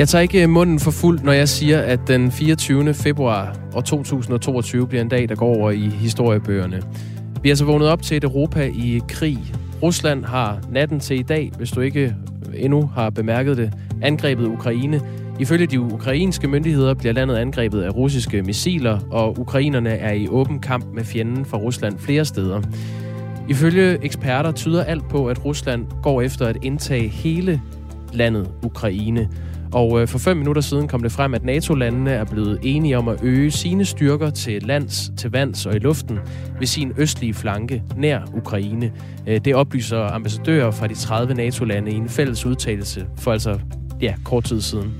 Jeg tager ikke øh, munden for fuld, når jeg siger, at den 24. februar år 2022 bliver en dag, der går over i historiebøgerne. Vi er så vågnet op til et Europa i krig. Rusland har natten til i dag, hvis du ikke øh, endnu har bemærket det, angrebet Ukraine. Ifølge de ukrainske myndigheder bliver landet angrebet af russiske missiler, og ukrainerne er i åben kamp med fjenden fra Rusland flere steder. Ifølge eksperter tyder alt på, at Rusland går efter at indtage hele landet Ukraine. Og øh, for fem minutter siden kom det frem, at NATO-landene er blevet enige om at øge sine styrker til lands, til vands og i luften ved sin østlige flanke nær Ukraine. Øh, det oplyser ambassadører fra de 30 NATO-lande i en fælles udtalelse for altså ja, kort tid siden.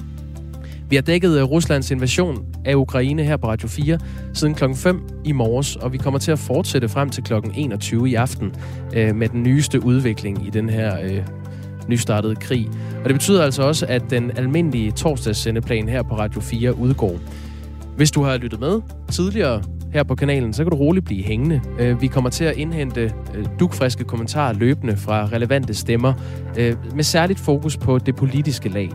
Vi har dækket øh, Ruslands invasion af Ukraine her på Radio 4 siden klokken 5 i morges, og vi kommer til at fortsætte frem til klokken 21 i aften øh, med den nyeste udvikling i den her øh, nystartede krig. Og det betyder altså også, at den almindelige torsdagssendeplan her på Radio 4 udgår. Hvis du har lyttet med tidligere her på kanalen, så kan du roligt blive hængende. Øh, vi kommer til at indhente øh, dukfriske kommentarer løbende fra relevante stemmer, øh, med særligt fokus på det politiske lag.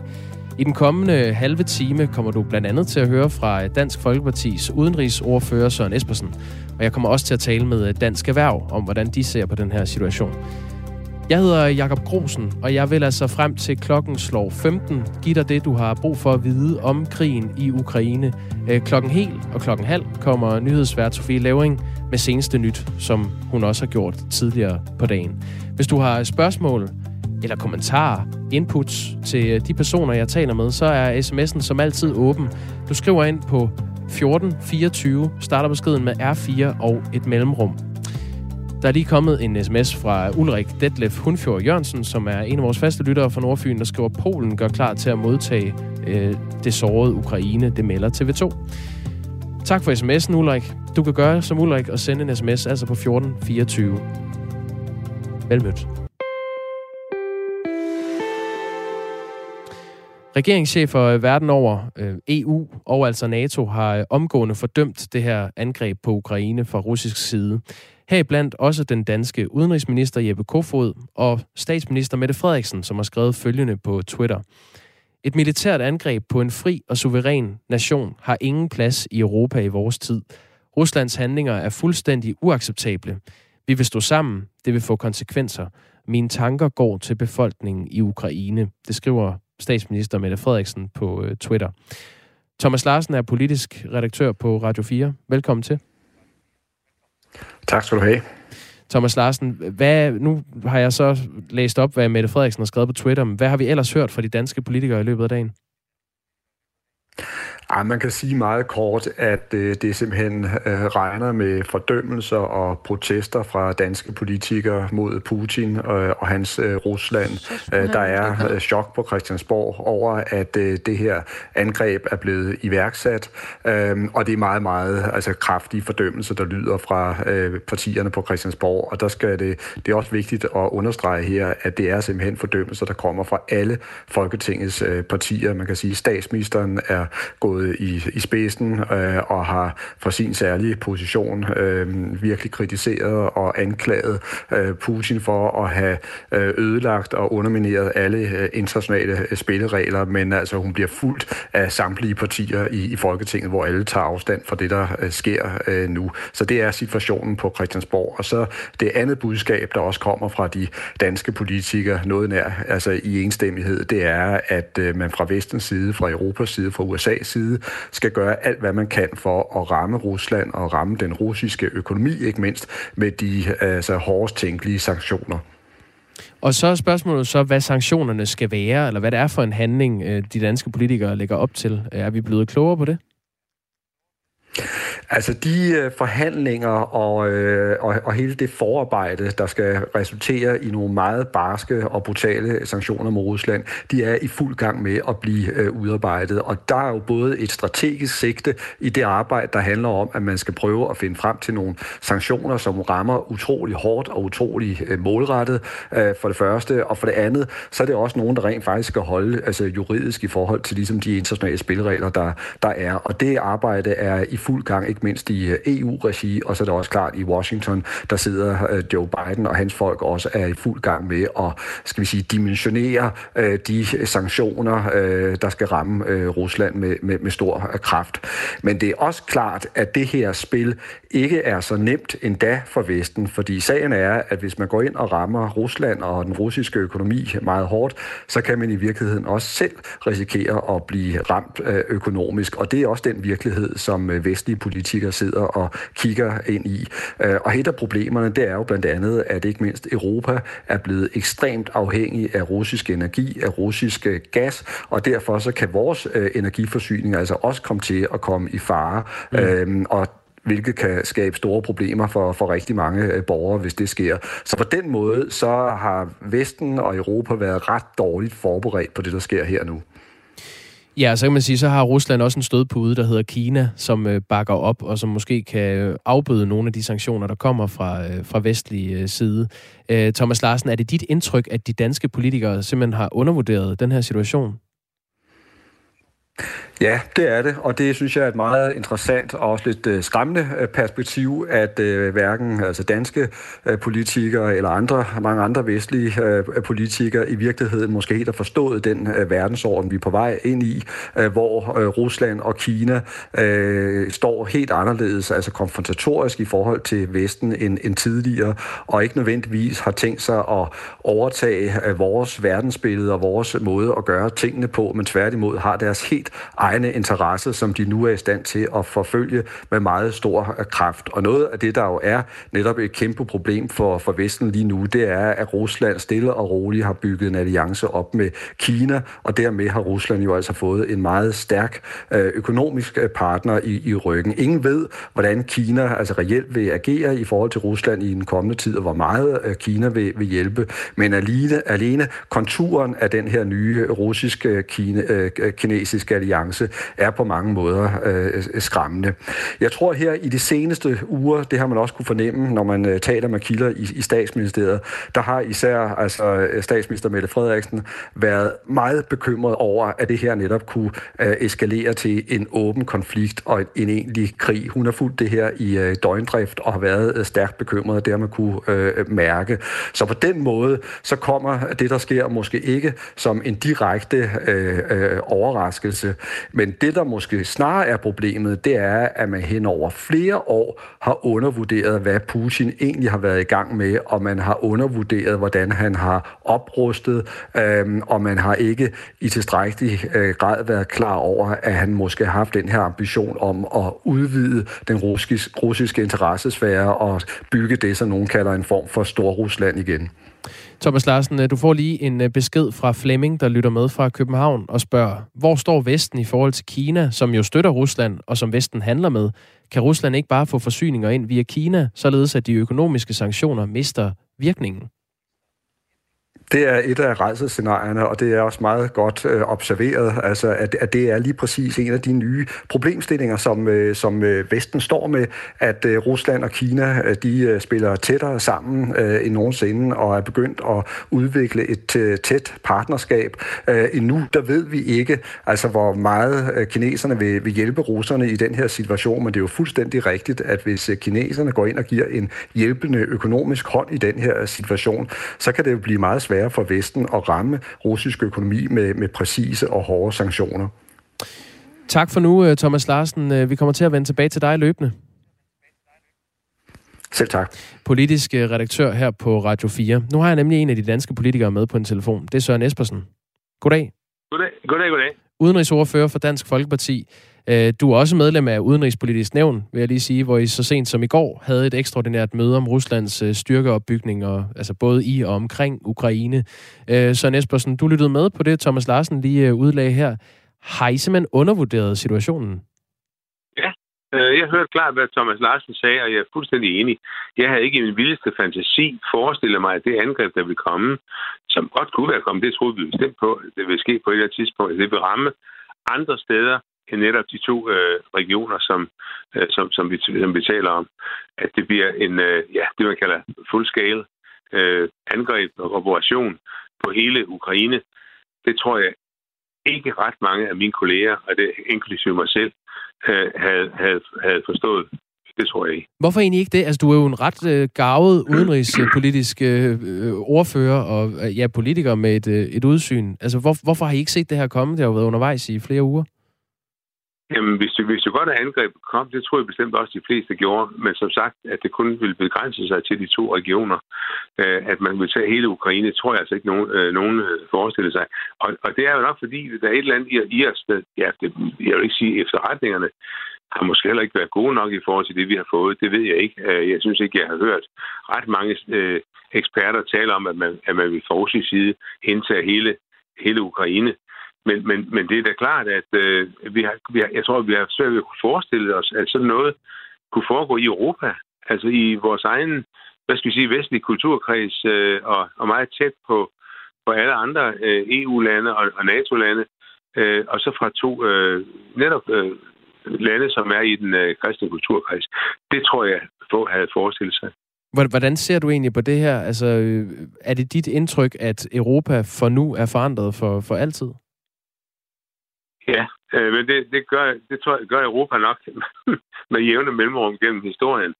I den kommende halve time kommer du blandt andet til at høre fra Dansk Folkepartis udenrigsordfører Søren Espersen. Og jeg kommer også til at tale med Dansk Erhverv om, hvordan de ser på den her situation. Jeg hedder Jakob Grosen, og jeg vil altså frem til klokken slår 15 give dig det, du har brug for at vide om krigen i Ukraine. Øh, klokken hel og klokken halv kommer nyhedsvært Sofie Lavring med seneste nyt, som hun også har gjort tidligere på dagen. Hvis du har spørgsmål eller kommentarer, inputs til de personer, jeg taler med, så er sms'en som altid åben. Du skriver ind på 1424, starter beskeden med R4 og et mellemrum. Der er lige kommet en sms fra Ulrik Detlef Hunfjord Jørgensen, som er en af vores faste lyttere fra Nordfyn, der skriver, Polen gør klar til at modtage øh, det sårede Ukraine. Det melder TV2. Tak for sms'en, Ulrik. Du kan gøre som Ulrik og sende en sms, altså på 1424. Velmødt. Regeringschefer verden over, øh, EU og altså NATO, har øh, omgående fordømt det her angreb på Ukraine fra russisk side. Heriblandt også den danske udenrigsminister Jeppe Kofod og statsminister Mette Frederiksen, som har skrevet følgende på Twitter. Et militært angreb på en fri og suveræn nation har ingen plads i Europa i vores tid. Ruslands handlinger er fuldstændig uacceptable. Vi vil stå sammen. Det vil få konsekvenser. Mine tanker går til befolkningen i Ukraine. Det skriver statsminister Mette Frederiksen på øh, Twitter. Thomas Larsen er politisk redaktør på Radio 4. Velkommen til. Tak skal du have. Thomas Larsen, hvad, nu har jeg så læst op, hvad Mette Frederiksen har skrevet på Twitter. Hvad har vi ellers hørt fra de danske politikere i løbet af dagen? Ej, man kan sige meget kort, at øh, det simpelthen øh, regner med fordømmelser og protester fra danske politikere mod Putin øh, og hans øh, Rusland. Øh, der er øh, chok på Christiansborg over, at øh, det her angreb er blevet iværksat, øh, og det er meget, meget altså, kraftige fordømmelser, der lyder fra øh, partierne på Christiansborg, og der skal det, det er også vigtigt at understrege her, at det er simpelthen fordømmelser, der kommer fra alle Folketingets øh, partier. Man kan sige, at statsministeren er gået stået i, i spidsen øh, og har fra sin særlige position øh, virkelig kritiseret og anklaget øh, Putin for at have øh, ødelagt og undermineret alle øh, internationale øh, spilleregler, men altså hun bliver fuldt af samtlige partier i, i Folketinget, hvor alle tager afstand fra det, der øh, sker øh, nu. Så det er situationen på Christiansborg. Og så det andet budskab, der også kommer fra de danske politikere, noget nær altså i enstemmighed, det er, at øh, man fra vestens side, fra Europas side, fra USA's side, side skal gøre alt, hvad man kan for at ramme Rusland og ramme den russiske økonomi, ikke mindst med de altså, hårdest tænkelige sanktioner. Og så er spørgsmålet så, hvad sanktionerne skal være, eller hvad det er for en handling, øh, de danske politikere lægger op til. Er vi blevet klogere på det? Altså de øh, forhandlinger og, øh, og, og hele det forarbejde, der skal resultere i nogle meget barske og brutale sanktioner mod Rusland, de er i fuld gang med at blive øh, udarbejdet. Og der er jo både et strategisk sigte i det arbejde, der handler om, at man skal prøve at finde frem til nogle sanktioner, som rammer utrolig hårdt og utrolig øh, målrettet øh, for det første. Og for det andet, så er det også nogen, der rent faktisk skal holde altså juridisk i forhold til ligesom de internationale spilleregler, der, der er. Og det arbejde er i fuld gang ikke mindst i øh, EU-regi, og så er det også klart i Washington, der sidder øh, Joe Biden og hans folk også er i fuld gang med at, skal vi sige, dimensionere øh, de sanktioner, der skal ramme Rusland med, med, med stor kraft. Men det er også klart, at det her spil ikke er så nemt endda for Vesten, fordi sagen er, at hvis man går ind og rammer Rusland og den russiske økonomi meget hårdt, så kan man i virkeligheden også selv risikere at blive ramt økonomisk, og det er også den virkelighed, som Vesten vestlige politikere sidder og kigger ind i. Øh, og et af problemerne, det er jo blandt andet, at ikke mindst Europa er blevet ekstremt afhængig af russisk energi, af russisk gas, og derfor så kan vores energiforsyning altså også komme til at komme i fare. Mm. Øhm, og hvilket kan skabe store problemer for, for rigtig mange øh, borgere, hvis det sker. Så på den måde, så har Vesten og Europa været ret dårligt forberedt på det, der sker her nu. Ja, så kan man sige, så har Rusland også en stødpude, der hedder Kina, som øh, bakker op, og som måske kan øh, afbøde nogle af de sanktioner, der kommer fra, øh, fra vestlig øh, side. Øh, Thomas Larsen, er det dit indtryk, at de danske politikere simpelthen har undervurderet den her situation? Ja, det er det, og det synes jeg er et meget interessant og også lidt øh, skræmmende øh, perspektiv, at øh, hverken altså danske politikere eller andre, mange andre vestlige politikere i virkeligheden måske helt har forstået den verdensorden, vi er på vej ind i, hvor Rusland og Kina står helt anderledes, altså konfrontatorisk i forhold til Vesten end, end tidligere, og ikke nødvendigvis har tænkt sig at overtage vores verdensbillede og vores måde at gøre tingene på, men tværtimod har deres helt egne interesser, som de nu er i stand til at forfølge med meget stor øh, kraft. Og noget af det, der jo er netop et kæmpe problem for, for Vesten lige nu, det er, at Rusland stille og roligt har bygget en alliance op med Kina, og dermed har Rusland jo altså fået en meget stærk øh, økonomisk øh, partner i, i ryggen. Ingen ved, hvordan Kina altså reelt vil agere i forhold til Rusland i den kommende tid, og hvor meget Kina vil, vil hjælpe. Men alene, alene konturen af den her nye russiske kine, kinesiske er på mange måder øh, skræmmende. Jeg tror her i de seneste uger, det har man også kunne fornemme, når man øh, taler med kilder i, i statsministeriet, der har især altså, øh, statsminister Mette Frederiksen været meget bekymret over, at det her netop kunne øh, eskalere til en åben konflikt og en, en egentlig krig. Hun har fulgt det her i øh, døgndrift og har været øh, stærkt bekymret, det har man kunne øh, mærke. Så på den måde, så kommer det, der sker, måske ikke som en direkte øh, øh, overraskelse, men det, der måske snarere er problemet, det er, at man hen over flere år har undervurderet, hvad Putin egentlig har været i gang med, og man har undervurderet, hvordan han har oprustet, øhm, og man har ikke i tilstrækkelig øh, grad været klar over, at han måske har haft den her ambition om at udvide den russiske, russiske interessesfære og bygge det, som nogen kalder en form for Storrusland igen. Thomas Larsen, øh, du får lige en øh, besked fra Flemming, der lytter med fra København og spørger, hvor står Vesten i forhold til Kina, som jo støtter Rusland og som Vesten handler med? Kan Rusland ikke bare få forsyninger ind via Kina, således at de økonomiske sanktioner mister virkningen? Det er et af rejsescenarierne, og det er også meget godt øh, observeret, altså at, at det er lige præcis en af de nye problemstillinger, som, øh, som øh, Vesten står med, at øh, Rusland og Kina øh, de øh, spiller tættere sammen øh, end nogensinde og er begyndt at udvikle et øh, tæt partnerskab. Øh, endnu der ved vi ikke, altså hvor meget øh, kineserne vil, vil hjælpe russerne i den her situation, men det er jo fuldstændig rigtigt, at hvis øh, kineserne går ind og giver en hjælpende økonomisk hånd i den her situation, så kan det jo blive meget svært sværere for Vesten at ramme russisk økonomi med, med præcise og hårde sanktioner. Tak for nu, øh, Thomas Larsen. Øh, vi kommer til at vende tilbage til dig løbende. Selv tak. Politisk øh, redaktør her på Radio 4. Nu har jeg nemlig en af de danske politikere med på en telefon. Det er Søren Espersen. Goddag. Goddag, goddag, goddag. Udenrigsordfører for Dansk Folkeparti. Øh, du er også medlem af Udenrigspolitisk Nævn, vil jeg lige sige, hvor I så sent som i går havde et ekstraordinært møde om Ruslands øh, styrkeopbygning, og, altså både i og omkring Ukraine. Så Søren Espersen, du lyttede med på det, Thomas Larsen lige øh, udlagde her. Har I simpelthen undervurderet situationen? Ja, jeg hørte klart, hvad Thomas Larsen sagde, og jeg er fuldstændig enig. Jeg havde ikke i min vildeste fantasi forestillet mig, at det angreb, der vil komme, som godt kunne være kommet, det troede vi bestemt på, det vil ske på et eller andet tidspunkt, det vil ramme andre steder netop de to øh, regioner, som, øh, som, som, vi, som vi taler om. At det bliver en, øh, ja, det man kalder fuldskale øh, angreb og operation på hele Ukraine. Det tror jeg ikke ret mange af mine kolleger, og det inklusive mig selv, øh, havde, havde, havde forstået. Det tror jeg ikke. Hvorfor egentlig ikke det? Altså, du er jo en ret øh, gavet udenrigspolitisk øh, øh, ordfører og øh, ja, politiker med et, øh, et udsyn. Altså, hvor, hvorfor har I ikke set det her komme? Det har jo været undervejs i flere uger. Jamen, hvis du, hvis du godt er angrebet kom, det tror jeg bestemt også, de fleste gjorde. Men som sagt, at det kun ville begrænse sig til de to regioner. Øh, at man vil tage hele Ukraine, tror jeg altså ikke, nogen, øh, nogen øh, forestiller sig. Og, og det er jo nok fordi, der er et eller andet i, i os, ja, det, jeg vil ikke sige efterretningerne, har måske heller ikke været gode nok i forhold til det, vi har fået. Det ved jeg ikke. Øh, jeg synes ikke, jeg har hørt ret mange øh, eksperter tale om, at man, at man vil fra russisk side indtage hele, hele Ukraine. Men, men, men det er da klart, at øh, vi har, vi har, jeg tror, vi har svært ved at kunne forestille os, at sådan noget kunne foregå i Europa. Altså i vores egen, hvad skal vi sige, vestlige kulturkreds øh, og, og meget tæt på, på alle andre øh, EU-lande og, og NATO-lande. Øh, og så fra to øh, netop øh, lande, som er i den øh, kristne kulturkreds. Det tror jeg, få havde forestillet sig. Hvordan ser du egentlig på det her? Altså, øh, er det dit indtryk, at Europa for nu er forandret for, for altid? Ja, øh, men det, det, gør, det tror jeg, gør Europa nok med jævne mellemrum gennem historien.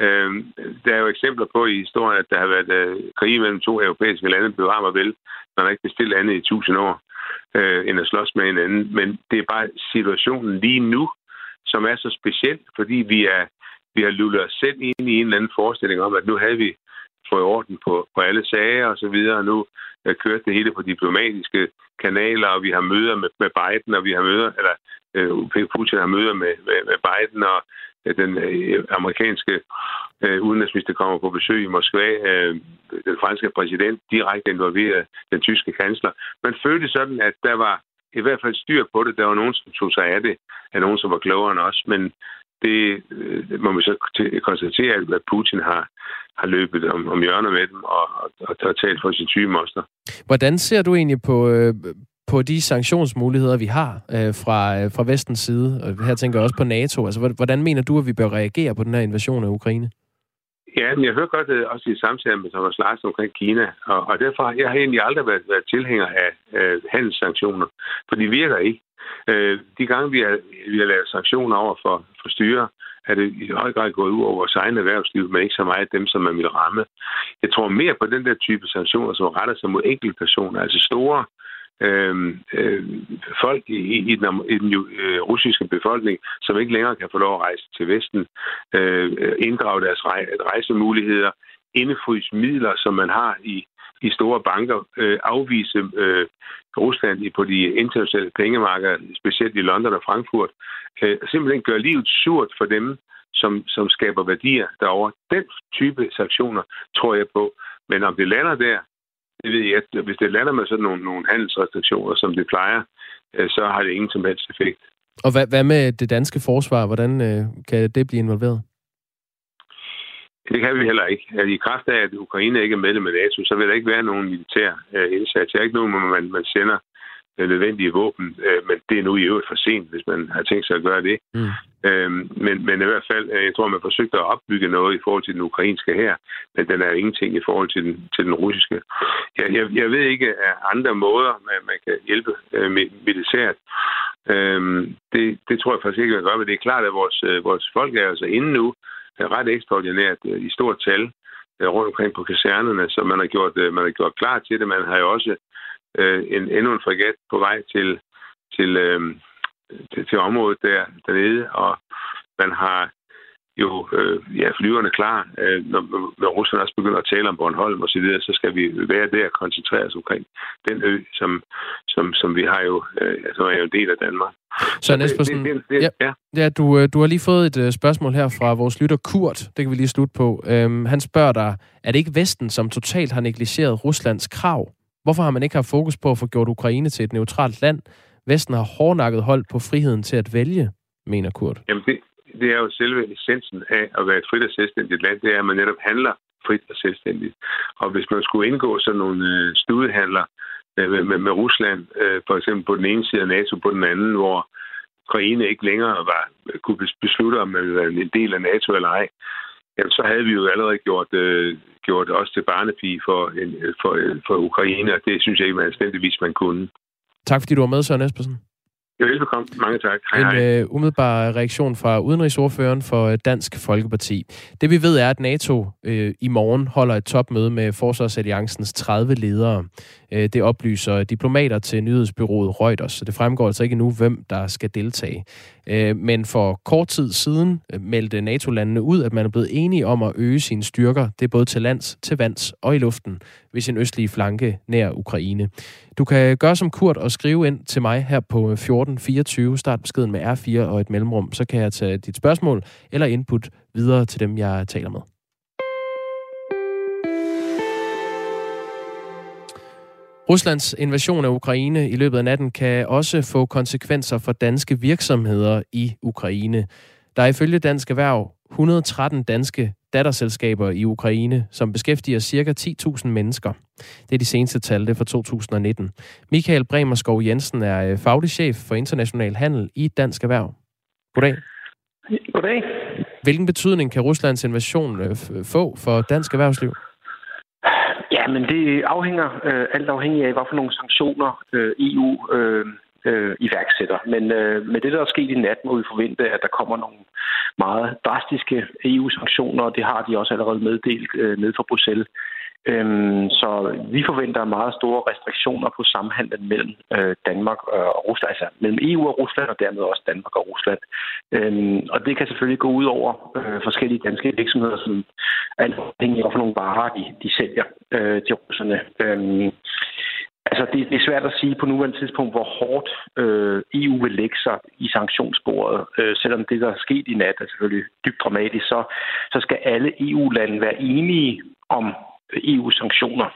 Øh, der er jo eksempler på i historien, at der har været øh, krig mellem to europæiske lande, bevarer mig vel, man har ikke bestilt andet i tusind år, øh, end at slås med hinanden. Men det er bare situationen lige nu, som er så speciel, fordi vi er vi har lullet os selv ind i en eller anden forestilling om, at nu havde vi fået orden på, på alle sager og så videre, nu øh, kørte det hele på diplomatiske kanaler, og vi har møder med, med Biden, og vi har møder, eller øh, Putin har møder med, med, med Biden, og øh, den øh, amerikanske øh, udenrigsminister kommer på besøg i Moskva, øh, den franske præsident direkte involveret den tyske kansler. Man følte sådan, at der var i hvert fald styr på det. Der var nogen, som tog sig af det, af nogen, som var klogere end os, men det øh, må man så konstatere, at Putin har, har løbet om, om hjørner med dem og, og, og talt for sin syge moster. Hvordan ser du egentlig på, øh, på de sanktionsmuligheder, vi har øh, fra, øh, fra vestens side? Og her tænker jeg også på NATO. Altså, hvordan mener du, at vi bør reagere på den her invasion af Ukraine? Ja, men jeg hører godt uh, også i samtalen med Thomas Larsen omkring Kina, og, og derfor jeg har egentlig aldrig været, været tilhænger af uh, handelssanktioner, for de virker ikke. Uh, de gange, vi har, vi har lavet sanktioner over for, for styre, er det i høj grad gået ud over vores egen erhvervsliv, men ikke så meget dem, som man vil ramme. Jeg tror mere på den der type sanktioner, som retter sig mod enkelte personer, altså store øh, øh, folk i, i, den, i den øh, russiske befolkning, som ikke længere kan få lov at rejse til Vesten, øh, inddrage deres rej, rejsemuligheder, indefryse midler, som man har i, de store banker, øh, afvise øh, Rusland på de internationale pengemarkeder, specielt i London og Frankfurt, øh, simpelthen gør livet surt for dem, som, som skaber værdier derover. Den type sanktioner tror jeg på. Men om det lander der, det ved jeg, at hvis det lander med sådan nogle, nogle handelsrestriktioner, som det plejer, øh, så har det ingen som helst effekt. Og hvad, hvad med det danske forsvar? Hvordan øh, kan det blive involveret? Det kan vi heller ikke. Altså, I kraft af, at Ukraine ikke er medlem af NATO, så vil der ikke være nogen militær øh, indsats. Det er ikke nogen, man, man sender nødvendige våben, øh, men det er nu i øvrigt for sent, hvis man har tænkt sig at gøre det. Mm. Øhm, men, men i hvert fald, øh, jeg tror, man forsøgte at opbygge noget i forhold til den ukrainske her, men den er ingenting i forhold til den, til den russiske. Jeg, jeg, jeg ved ikke af andre måder, man, man kan hjælpe øh, militært. Øhm, det, det tror jeg faktisk ikke, man gør, men det er klart, at vores, øh, vores folk er altså inde nu ret ekstraordinært øh, i stort tal øh, rundt omkring på kasernerne, så man har gjort, øh, man har gjort klar til det. Man har jo også øh, en, endnu en fregat på vej til, til, øh, til, til området der, dernede, og man har jo øh, ja, flyverne klar. Øh, når, når Rusland også begynder at tale om Bornholm osv., så, så skal vi være der og koncentrere os omkring den ø, som, som, som vi har jo, øh, som er jo en del af Danmark. Så Espersen, det, det, det, ja, ja. ja du, øh, du har lige fået et uh, spørgsmål her fra vores lytter Kurt. Det kan vi lige slutte på. Um, han spørger dig, er det ikke Vesten, som totalt har negligeret Ruslands krav Hvorfor har man ikke haft fokus på at få gjort Ukraine til et neutralt land? Vesten har hårdnakket holdt på friheden til at vælge, mener Kurt. Jamen det, det er jo selve essensen af at være et frit og selvstændigt land, det er, at man netop handler frit og selvstændigt. Og hvis man skulle indgå sådan nogle øh, studehandler øh, med, med, med Rusland, øh, for eksempel på den ene side af NATO, på den anden, hvor Ukraine ikke længere var, kunne beslutte, om man ville være en del af NATO eller ej, jamen, så havde vi jo allerede gjort, øh, gjort os til barnepige for, en, for, for Ukraine, og det synes jeg ikke, man anstændigvis man kunne. Tak fordi du var med, Søren Espersen. Ja, velbekomme. Mange tak. Hej, en hej. uh, umiddelbar reaktion fra udenrigsordføreren for øh, Dansk Folkeparti. Det vi ved er, at NATO uh, i morgen holder et topmøde med Forsvarsalliancens 30 ledere. Uh, det oplyser diplomater til nyhedsbyrået Reuters, så det fremgår altså ikke nu, hvem der skal deltage. Uh, men for kort tid siden meldte NATO-landene ud, at man er blevet enige om at øge sine styrker. Det er både til lands, til vands og i luften ved sin østlige flanke nær Ukraine. Du kan gøre som Kurt og skrive ind til mig her på 1424. Start beskeden med R4 og et mellemrum, så kan jeg tage dit spørgsmål eller input videre til dem, jeg taler med. Ruslands invasion af Ukraine i løbet af natten kan også få konsekvenser for danske virksomheder i Ukraine. Der er ifølge Dansk Erhverv 113 danske datterselskaber i Ukraine, som beskæftiger ca. 10.000 mennesker. Det er de seneste tal, det er fra 2019. Michael Bremerskov Jensen er øh, faglig chef for international handel i Dansk Erhverv. Goddag. Goddag. Hvilken betydning kan Ruslands invasion øh, få for dansk erhvervsliv? Ja, men det afhænger øh, alt afhængig af, hvad for nogle sanktioner øh, EU øh, øh, iværksætter. Men øh, med det, der er sket i nat, må vi forvente, at der kommer nogle meget drastiske EU-sanktioner, og det har de også allerede meddelt øh, ned fra Bruxelles. Øhm, så vi forventer meget store restriktioner på samhandlen mellem øh, Danmark øh, og Rusland, altså mellem EU og Rusland, og dermed også Danmark og Rusland. Øhm, og det kan selvfølgelig gå ud over øh, forskellige danske virksomheder, som er afhængige af, for nogle varer, de, de sælger øh, til russerne. Øhm, Altså, det, det er svært at sige på nuværende tidspunkt, hvor hårdt øh, EU vil lægge sig i sanktionssporet. Øh, selvom det, der er sket i nat, er selvfølgelig dybt dramatisk, så, så skal alle EU-lande være enige om øh, EU-sanktioner.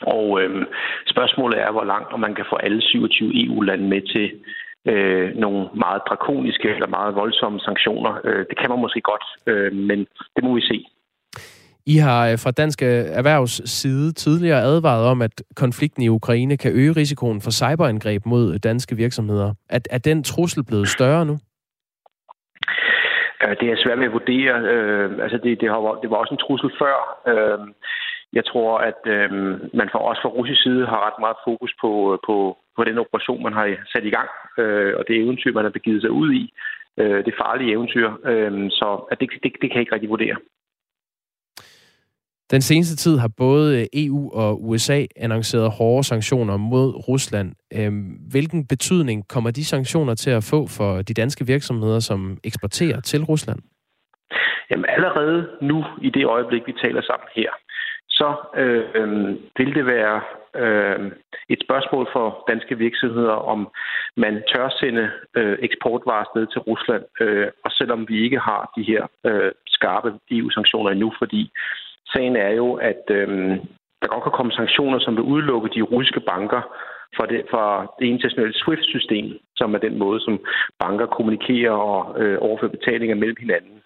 Og øh, spørgsmålet er, hvor langt om man kan få alle 27 EU-lande med til øh, nogle meget drakoniske eller meget voldsomme sanktioner. Øh, det kan man måske godt, øh, men det må vi se. I har øh, fra Dansk øh, Erhvervs side tidligere advaret om, at konflikten i Ukraine kan øge risikoen for cyberangreb mod øh, danske virksomheder. Er, er den trussel blevet større nu? Det er svært at vurdere. Altså det, det, har, det var også en trussel før. Jeg tror, at man for også fra russisk side har ret meget fokus på, på, på den operation, man har sat i gang, og det eventyr, man har begivet sig ud i. Det farlige eventyr. Så at det, det, det kan jeg ikke rigtig vurdere. Den seneste tid har både øh, EU og USA annonceret hårde sanktioner mod Rusland. Øhm, hvilken betydning kommer de sanktioner til at få for de danske virksomheder, som eksporterer til Rusland? Jamen allerede nu, i det øjeblik, vi taler sammen her, så øh, vil det være øh, et spørgsmål for danske virksomheder, om man tør sende øh, eksportvarer ned til Rusland, øh, og selvom vi ikke har de her øh, skarpe EU-sanktioner endnu, fordi Sagen er jo, at øh, der godt kan komme sanktioner, som vil udelukke de russiske banker fra det, fra det internationale SWIFT-system, som er den måde, som banker kommunikerer og øh, overfører betalinger mellem hinanden.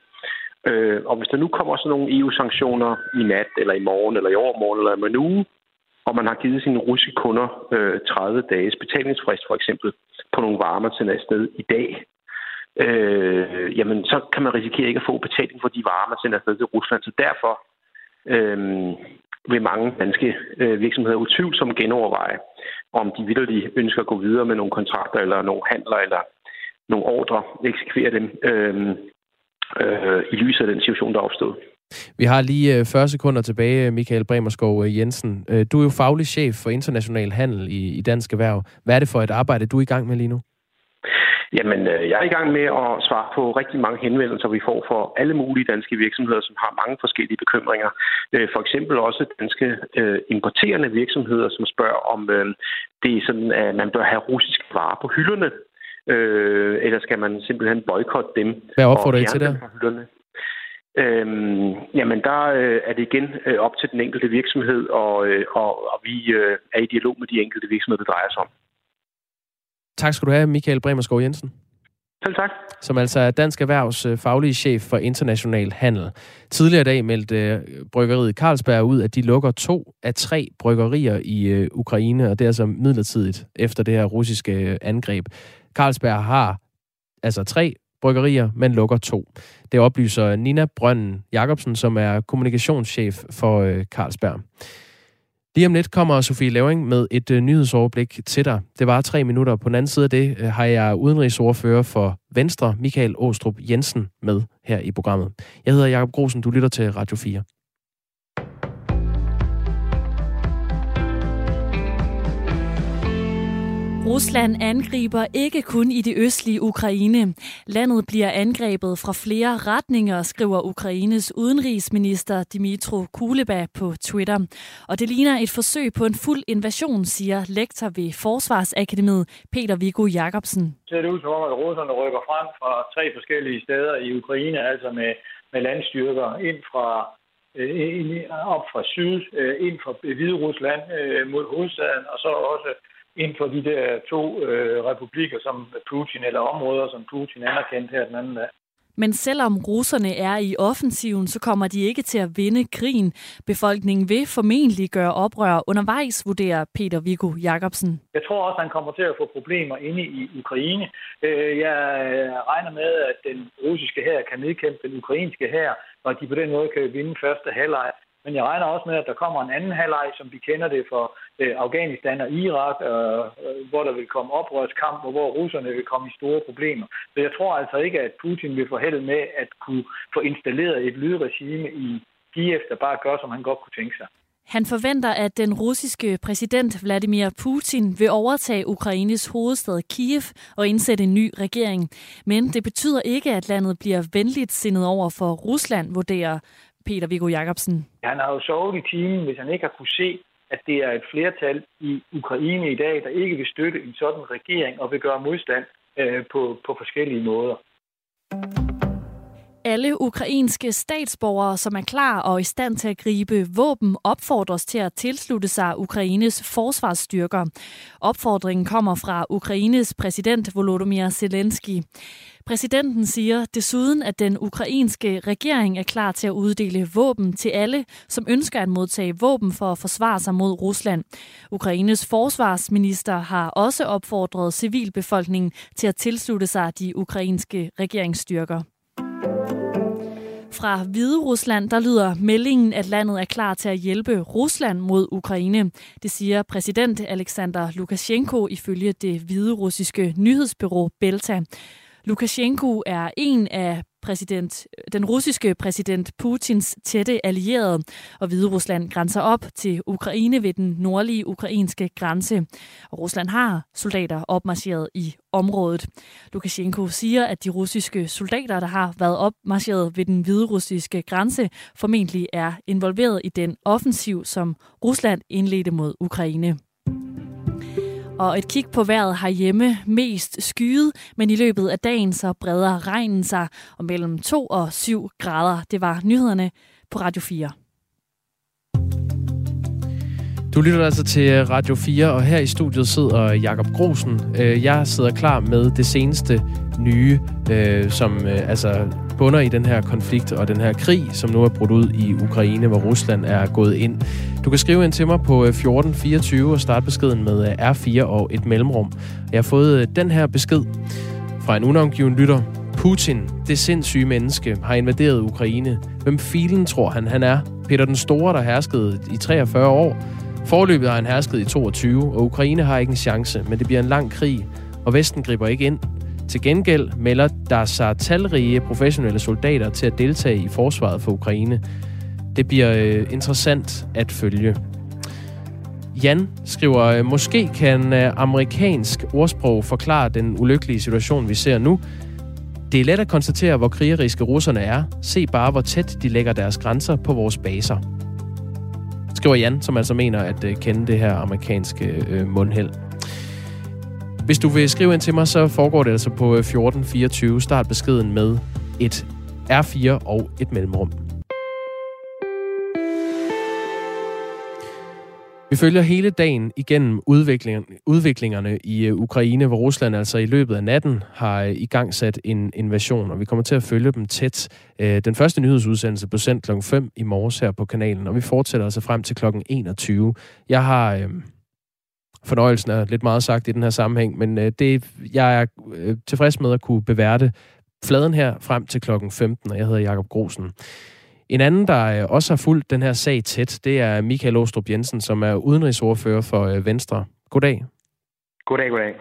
Øh, og hvis der nu kommer sådan nogle EU-sanktioner i nat, eller i morgen, eller i overmorgen, eller om en uge, og man har givet sine russiske kunder øh, 30 dages betalingsfrist, for eksempel, på nogle varer, til næste sted i dag, øh, jamen så kan man risikere ikke at få betaling for de varer, man sender afsted til Rusland. Så derfor øh, vil mange danske øh, virksomheder utvivlsomt genoverveje, om de vidderligt ønsker at gå videre med nogle kontrakter eller nogle handler eller nogle ordre, eksekvere dem øh, øh, i lyset af den situation, der er opstået. Vi har lige øh, 40 sekunder tilbage, øh, Michael Bremerskov øh, Jensen. Du er jo faglig chef for international handel i, i Dansk Erhverv. Hvad er det for et arbejde, du er i gang med lige nu? Jamen, øh, jeg er i gang med at svare på rigtig mange henvendelser, vi får fra alle mulige danske virksomheder, som har mange forskellige bekymringer. Øh, for eksempel også danske øh, importerende virksomheder, som spørger om det er sådan, at man bør have russiske varer på hylderne, eller skal man simpelthen boykotte dem? Hvad opfordrer I til der? Hylderne? Øhm, jamen, der øh, er det igen øh, op til den enkelte virksomhed, og, øh, og, og vi øh, er i dialog med de enkelte virksomheder, det drejer sig om. Tak skal du have, Michael Bremerskov Jensen. Selv tak. Som altså er Dansk Erhvervs øh, faglige chef for international handel. Tidligere i dag meldte øh, bryggeriet Carlsberg ud, at de lukker to af tre bryggerier i øh, Ukraine, og det er altså midlertidigt efter det her russiske angreb. Carlsberg har altså tre bryggerier, men lukker to. Det oplyser Nina Brønden Jacobsen, som er kommunikationschef for Carlsberg. Lige om lidt kommer Sofie Levering med et øh, nyhedsoverblik til dig. Det var tre minutter. På den anden side af det øh, har jeg udenrigsordfører for Venstre, Michael Åstrup Jensen, med her i programmet. Jeg hedder Jakob Grosen. Du lytter til Radio 4. Rusland angriber ikke kun i det østlige Ukraine. Landet bliver angrebet fra flere retninger, skriver Ukraines udenrigsminister Dimitro Kuleba på Twitter. Og det ligner et forsøg på en fuld invasion, siger lektor ved Forsvarsakademiet Peter Viggo Jacobsen. Det ser ud som om, at russerne rykker frem fra tre forskellige steder i Ukraine, altså med, med landstyrker ind fra øh, ind, op fra syd, øh, ind fra Hvide Rusland øh, mod hovedstaden, og så også inden for de der to øh, republikker, som Putin, eller områder, som Putin anerkendte her den anden dag. Men selvom russerne er i offensiven, så kommer de ikke til at vinde krigen. Befolkningen vil formentlig gøre oprør undervejs, vurderer Peter Viggo Jacobsen. Jeg tror også, at han kommer til at få problemer inde i Ukraine. Øh, jeg regner med, at den russiske hær kan nedkæmpe den ukrainske hær, og de på den måde kan vinde første halvleg. Men jeg regner også med, at der kommer en anden halvleg, som vi kender det for øh, Afghanistan og Irak, øh, hvor der vil komme oprørskamp, og hvor russerne vil komme i store problemer. Så jeg tror altså ikke, at Putin vil få held med at kunne få installeret et lydregime i Kiev, der bare gør, som han godt kunne tænke sig. Han forventer, at den russiske præsident Vladimir Putin vil overtage Ukraines hovedstad Kiev og indsætte en ny regering. Men det betyder ikke, at landet bliver venligt sindet over for Rusland, vurderer Peter Viggo Jacobsen. Han har jo sovet i timen, hvis han ikke har kunne se, at det er et flertal i Ukraine i dag, der ikke vil støtte en sådan regering og vil gøre modstand øh, på, på forskellige måder. Alle ukrainske statsborgere, som er klar og i stand til at gribe våben, opfordres til at tilslutte sig Ukraines forsvarsstyrker. Opfordringen kommer fra Ukraines præsident Volodymyr Zelensky. Præsidenten siger desuden, at den ukrainske regering er klar til at uddele våben til alle, som ønsker at modtage våben for at forsvare sig mod Rusland. Ukraines forsvarsminister har også opfordret civilbefolkningen til at tilslutte sig de ukrainske regeringsstyrker. Fra Hvide Rusland, der lyder meldingen, at landet er klar til at hjælpe Rusland mod Ukraine. Det siger præsident Alexander Lukashenko ifølge det hvide russiske nyhedsbyrå Belta. Lukashenko er en af præsident, den russiske præsident Putins tætte allierede, og Hvide Rusland grænser op til Ukraine ved den nordlige ukrainske grænse. Og Rusland har soldater opmarcheret i området. Lukashenko siger, at de russiske soldater, der har været opmarcheret ved den hvide russiske grænse, formentlig er involveret i den offensiv, som Rusland indledte mod Ukraine. Og et kig på vejret herhjemme mest skyet, men i løbet af dagen så breder regnen sig og mellem 2 og 7 grader. Det var nyhederne på Radio 4. Du lytter altså til øh, Radio 4, og her i studiet sidder Jakob Grosen. Øh, jeg sidder klar med det seneste nye, øh, som øh, altså bunder i den her konflikt og den her krig, som nu er brudt ud i Ukraine, hvor Rusland er gået ind. Du kan skrive ind til mig på øh, 1424 og starte beskeden med øh, R4 og et mellemrum. Jeg har fået øh, den her besked fra en unavngiven lytter. Putin, det sindssyge menneske, har invaderet Ukraine. Hvem filen tror han, han er? Peter den Store, der herskede i 43 år, Forløbet har han hersket i 22, og Ukraine har ikke en chance, men det bliver en lang krig, og Vesten griber ikke ind. Til gengæld melder der sig talrige professionelle soldater til at deltage i forsvaret for Ukraine. Det bliver øh, interessant at følge. Jan skriver, øh, måske kan øh, amerikansk ordsprog forklare den ulykkelige situation, vi ser nu. Det er let at konstatere, hvor krigeriske russerne er. Se bare, hvor tæt de lægger deres grænser på vores baser skriver Jan, som altså mener at øh, kende det her amerikanske øh, mundheld. Hvis du vil skrive ind til mig, så foregår det altså på øh, 1424. Start beskeden med et R4 og et mellemrum. Vi følger hele dagen igennem udviklingerne i øh, Ukraine, hvor Rusland altså i løbet af natten har øh, i gang sat en invasion, og vi kommer til at følge dem tæt. Den første nyhedsudsendelse blev sendt klokken 5 i morges her på kanalen, og vi fortsætter altså frem til klokken 21. Jeg har øh, fornøjelsen af lidt meget sagt i den her sammenhæng, men øh, det, jeg er øh, tilfreds med at kunne beværte fladen her frem til klokken 15, og jeg hedder Jakob Grosen. En anden, der også har fulgt den her sag tæt, det er Michael Åstrup Jensen, som er udenrigsordfører for Venstre. Goddag. Goddag, goddag.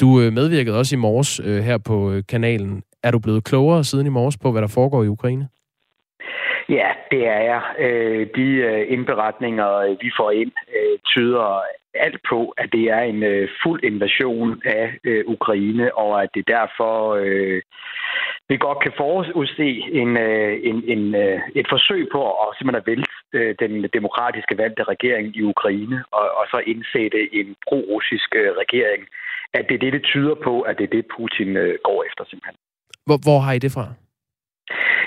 Du medvirkede også i morges her på kanalen. Er du blevet klogere siden i morges på, hvad der foregår i Ukraine? Ja, det er jeg. Øh, de øh, indberetninger, vi får ind, øh, tyder alt på, at det er en fuld invasion af Ukraine, og at det derfor vi godt kan forudse en, en, en, et forsøg på at simpelthen at vælte den demokratiske valgte regering i Ukraine, og, og så indsætte en pro-russisk regering. At det er det, det tyder på, at det er det, Putin går efter simpelthen. Hvor, hvor har I det fra?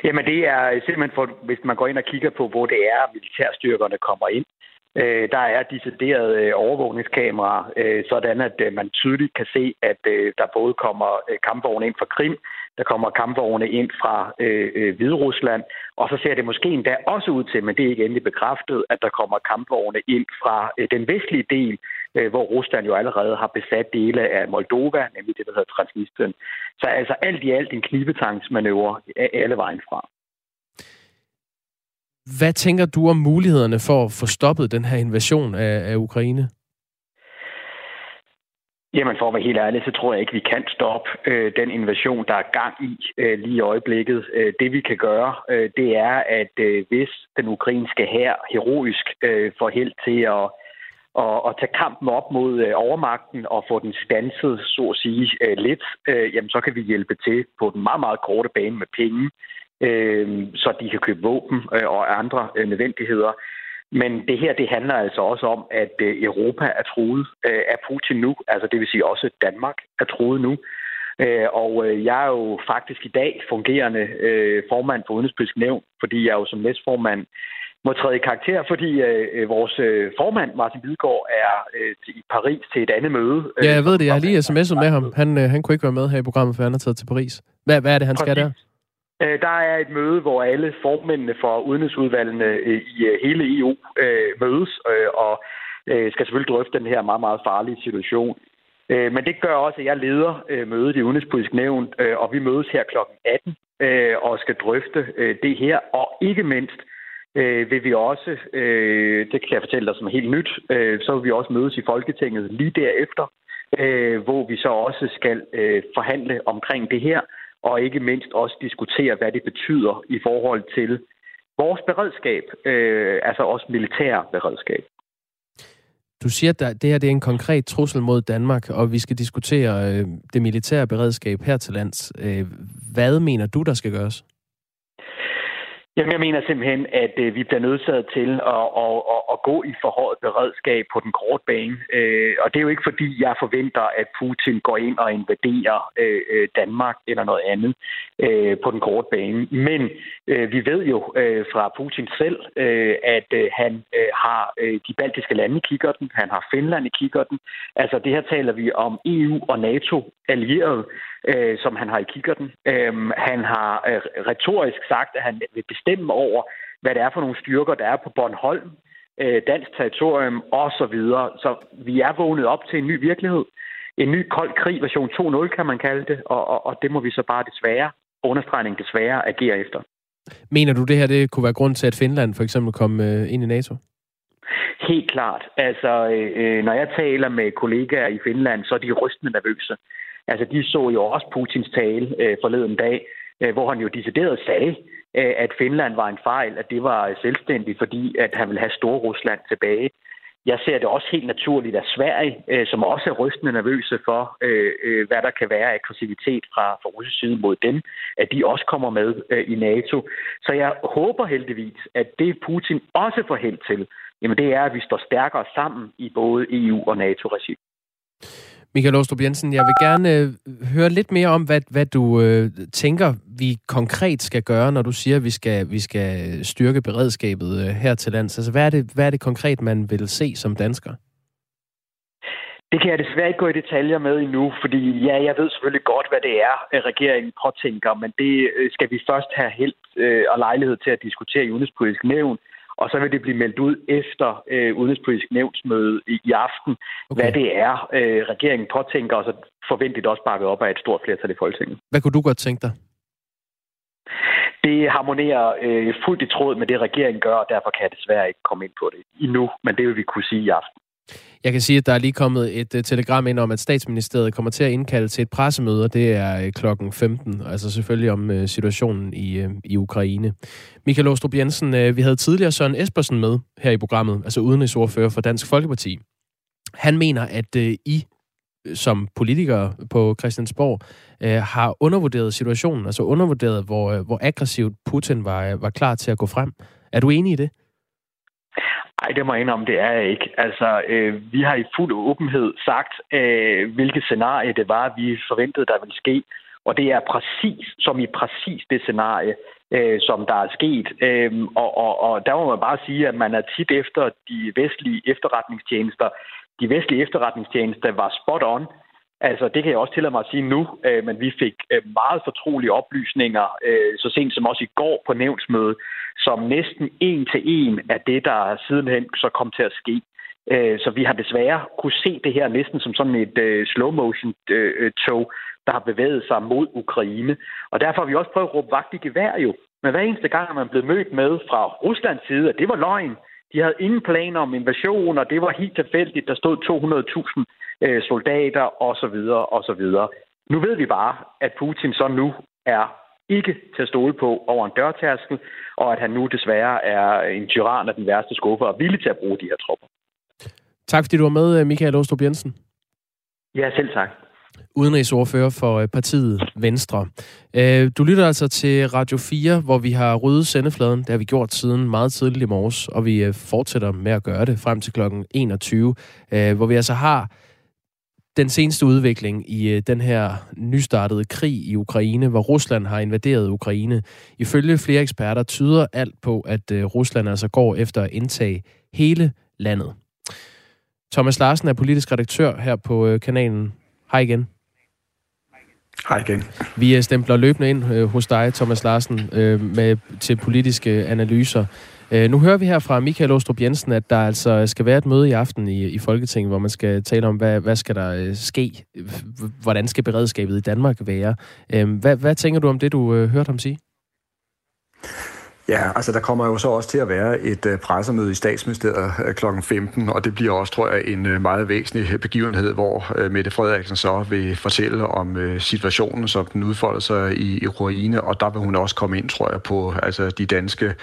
Jamen det er simpelthen, for, hvis man går ind og kigger på, hvor det er, militærstyrkerne kommer ind, øh, der er deciderede øh, overvågningskameraer, øh, sådan at øh, man tydeligt kan se, at øh, der både kommer øh, kampvogne ind fra Krim, der kommer kampvogne ind fra øh, øh, og så ser det måske endda også ud til, men det er ikke endelig bekræftet, at der kommer kampvogne ind fra øh, den vestlige del, øh, hvor Rusland jo allerede har besat dele af Moldova, nemlig det, der hedder Transnistrien. Så altså alt i alt en knibetangsmanøvre alle vejen fra. Hvad tænker du om mulighederne for at få stoppet den her invasion af, af Ukraine? Jamen for at være helt ærlig, så tror jeg ikke, vi kan stoppe øh, den invasion, der er gang i øh, lige i øjeblikket. Øh, det vi kan gøre, øh, det er, at øh, hvis den ukrainske hær heroisk øh, får held til at, at, at tage kampen op mod øh, overmagten og få den stanset, så at sige, øh, lidt, øh, jamen så kan vi hjælpe til på den meget, meget korte bane med penge, øh, så de kan købe våben øh, og andre øh, nødvendigheder. Men det her, det handler altså også om, at øh, Europa er truet øh, af Putin nu. Altså det vil sige også, Danmark er truet nu. Øh, og jeg er jo faktisk i dag fungerende formand for Udenrigspolitisk Nævn, fordi jeg jo som næstformand må træde i karakter, fordi vores formand, Martin Lidegaard, er i Paris til et andet møde. Ja, jeg ved det. Jeg har lige sms'et med ham. Han, han kunne ikke være med her i programmet, for han er taget til Paris. Hvad, hvad er det, han skal der? Øh, der er et møde, hvor alle formændene for udenrigsudvalgene øh, i øh, hele EU mødes og skal selvfølgelig drøfte den her meget, meget farlige situation. Men det gør også, at jeg leder mødet i Udenrigspolitisk Nævn, og vi mødes her kl. 18 og skal drøfte det her. Og ikke mindst vil vi også, det kan jeg fortælle dig som helt nyt, så vil vi også mødes i Folketinget lige derefter, hvor vi så også skal forhandle omkring det her og ikke mindst også diskutere, hvad det betyder i forhold til vores beredskab, øh, altså også militær beredskab. Du siger, at det her det er en konkret trussel mod Danmark, og vi skal diskutere øh, det militære beredskab her til lands. Øh, hvad mener du, der skal gøres? Jamen, jeg mener simpelthen, at øh, vi bliver nødsaget til at, at, at, at gå i forhøjet beredskab på den korte bane. Øh, og det er jo ikke fordi, jeg forventer, at Putin går ind og invaderer øh, øh, Danmark eller noget andet øh, på den korte bane. Men øh, vi ved jo øh, fra Putin selv, øh, at øh, han øh, har øh, de baltiske lande i kikkerten, han har Finland i kikkerten. Altså det her taler vi om EU og NATO allierede øh, som han har i kikkerten. Øh, han har øh, retorisk sagt, at han vil bestemme over, hvad det er for nogle styrker, der er på Bornholm, øh, dansk territorium osv. Så, så vi er vågnet op til en ny virkelighed. En ny kold krig, version 2.0 kan man kalde det, og, og, og det må vi så bare desværre, understregning desværre, agere efter. Mener du, det her det kunne være grund til, at Finland for eksempel kom øh, ind i NATO? Helt klart. Altså, øh, når jeg taler med kollegaer i Finland, så er de rystende nervøse. Altså, de så jo også Putins tale øh, forleden dag, Øh, hvor han jo decideret sagde, øh, at Finland var en fejl, at det var selvstændigt, fordi at han ville have Stor Rusland tilbage. Jeg ser det også helt naturligt, at Sverige, øh, som også er rystende nervøse for, hvad der kan være aggressivitet fra, fra russisk side mod dem, at de også kommer med i NATO. Så jeg håber heldigvis, at det Putin også får held til, jamen det er, at vi står stærkere sammen i både EU og NATO-regi. Michael Åstrup Jensen, jeg vil gerne øh, høre lidt mere om, hvad, hvad du øh, tænker, vi konkret skal gøre, når du siger, at vi skal, vi skal styrke beredskabet øh, her til lands. Altså, hvad er, det, hvad er det konkret, man vil se som dansker? Det kan jeg desværre ikke gå i detaljer med endnu, fordi ja, jeg ved selvfølgelig godt, hvad det er, øh, regeringen påtænker, men det øh, skal vi først have held øh, og lejlighed til at diskutere i udenrigspolitisk nævn og så vil det blive meldt ud efter øh, udenrigspolitisk nævnsmøde i, i aften, okay. hvad det er, øh, regeringen påtænker, og så forventeligt også bakket op af et stort flertal i Folketinget. Hvad kunne du godt tænke dig? det harmonerer øh, fuldt i tråd med det, regeringen gør, og derfor kan jeg desværre ikke komme ind på det endnu, men det vil vi kunne sige i aften. Jeg kan sige, at der er lige kommet et uh, telegram ind om, at statsministeriet kommer til at indkalde til et pressemøde, og det er uh, klokken 15, altså selvfølgelig om uh, situationen i, uh, i Ukraine. Michael Åstrup Jensen, uh, vi havde tidligere Søren Espersen med her i programmet, altså udenrigsordfører for Dansk Folkeparti. Han mener, at uh, I som politikere på Christiansborg uh, har undervurderet situationen, altså undervurderet, hvor, uh, hvor aggressivt Putin var, var klar til at gå frem. Er du enig i det? Nej, det må jeg indrømme, det er jeg ikke. Altså, øh, vi har i fuld åbenhed sagt, øh, hvilket scenarie det var, vi forventede, der ville ske. Og det er præcis, som i præcis det scenarie, øh, som der er sket. Øh, og, og, og der må man bare sige, at man er tit efter de vestlige efterretningstjenester. De vestlige efterretningstjenester var spot on. Altså, det kan jeg også tillade mig at sige nu, øh, men vi fik øh, meget fortrolige oplysninger, øh, så sent som også i går på nævnsmødet, som næsten en til en af det, der sidenhen så kom til at ske. Øh, så vi har desværre kunne se det her næsten som sådan et øh, slow-motion øh, tog, der har bevæget sig mod Ukraine. Og derfor har vi også prøvet at råbe vagt i gevær jo. Men hver eneste gang er man blevet mødt med fra Ruslands side, at det var løgn. De havde ingen planer om invasion, og det var helt tilfældigt. Der stod 200.000 soldater osv. osv. Nu ved vi bare, at Putin så nu er ikke til at stole på over en dørtærskel, og at han nu desværre er en tyran af den værste skuffe og villig til at bruge de her tropper. Tak fordi du var med, Michael Åstrup Jensen. Ja, selv tak. Udenrigsordfører for øh, partiet Venstre. Øh, du lytter altså til Radio 4, hvor vi har ryddet sendefladen. Det har vi gjort siden meget tidligt i morges, og vi øh, fortsætter med at gøre det frem til kl. 21, hvor vi altså har den seneste udvikling i øh, den her nystartede krig i Ukraine, hvor Rusland har invaderet Ukraine. Ifølge flere eksperter tyder alt på, at øh, Rusland altså går efter at indtage hele landet. Thomas Larsen er politisk redaktør her på øh, kanalen. Hej igen. Hej igen. Vi stempler løbende ind hos dig, Thomas Larsen, med, til politiske analyser. Øh, nu hører vi her fra Michael Åstrup Jensen, at der altså skal være et møde i aften i, i Folketinget, hvor man skal tale om, hvad, hvad skal der øh, ske? Hvordan skal beredskabet i Danmark være? Øh, hvad, hvad tænker du om det, du øh, hørte ham sige? Ja, altså der kommer jo så også til at være et øh, pressemøde i statsministeriet øh, kl. 15, og det bliver også, tror jeg, en øh, meget væsentlig begivenhed, hvor Mette Frederiksen så vil fortælle om situationen, som den udfolder sig i Ukraine, og der vil hun også komme ind, tror jeg, på altså, de danske